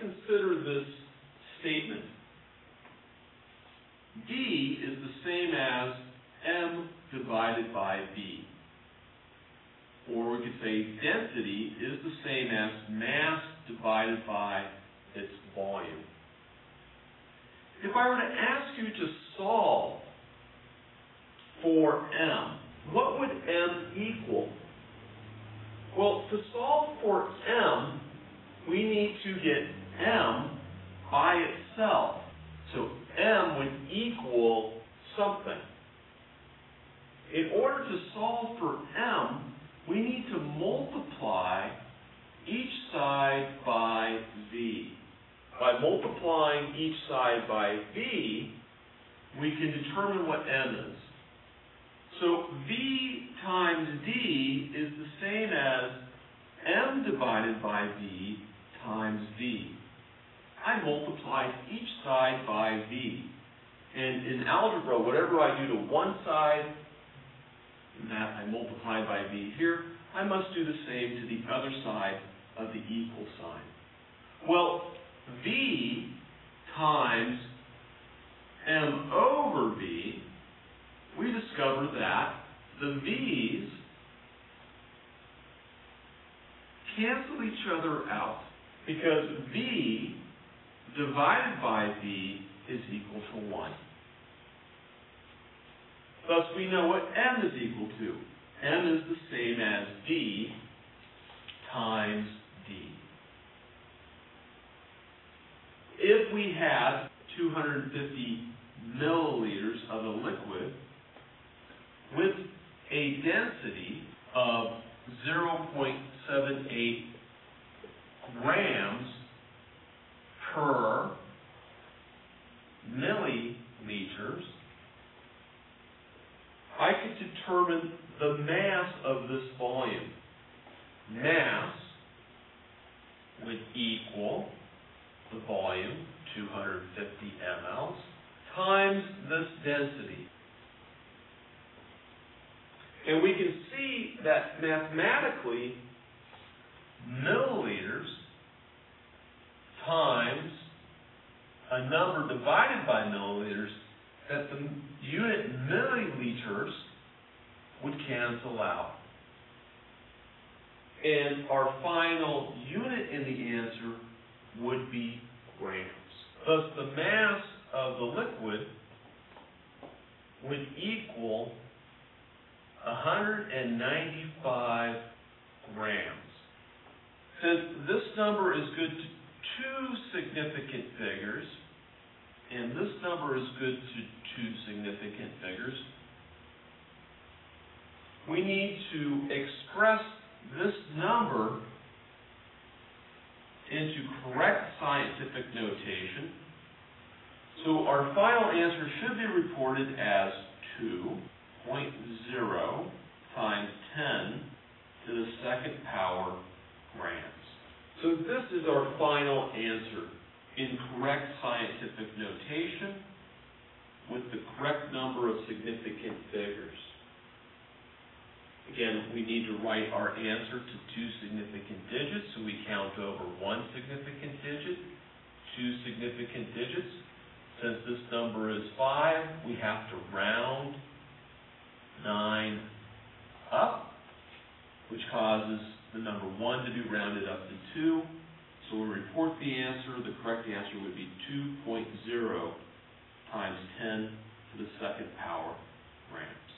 consider this statement. D is the same as M divided by V. Or we could say density is the same as mass divided by its volume. If I were to ask you to solve for M, what would M equal? Well, to solve for M, we need to get by itself. So M would equal something. In order to solve for M, we need to multiply each side by V. By multiplying each side by V, we can determine what M is. So V times D is the same as M divided by V times V. I multiplied each side by V. And in algebra, whatever I do to one side, that I multiply by V here, I must do the same to the other side of the equal sign. Well, V times M over V, we discover that the V's cancel each other out because V divided by V is equal to 1. Thus, we know what M is equal to. M is the same as D times D. If we had 250 milliliters of a liquid with a density of 0.78 grams per milliliters, I could determine the mass of this volume. Mass would equal the volume, 250 mLs, times this density. And we can see that mathematically, milliliters times a number divided by milliliters, that the unit milliliters would cancel out. And our final unit in the answer would be grams. Thus, the mass of the liquid would equal 195 grams. Since this number is good to two significant figures, and this number is good to two significant figures, we need to express this number into correct scientific notation. So our final answer should be reported as 2.0 times 10 to the second power grams. So this is our final answer in correct scientific notation with the correct number of significant figures. Again, we need to write our answer to two significant digits, so we count over one significant digit, two significant digits. Since this number is 5, we have to round 9 up, which causes number 1 to be rounded up to 2. So we report the answer. The correct answer would be 2.0 times 10 to the second power grams.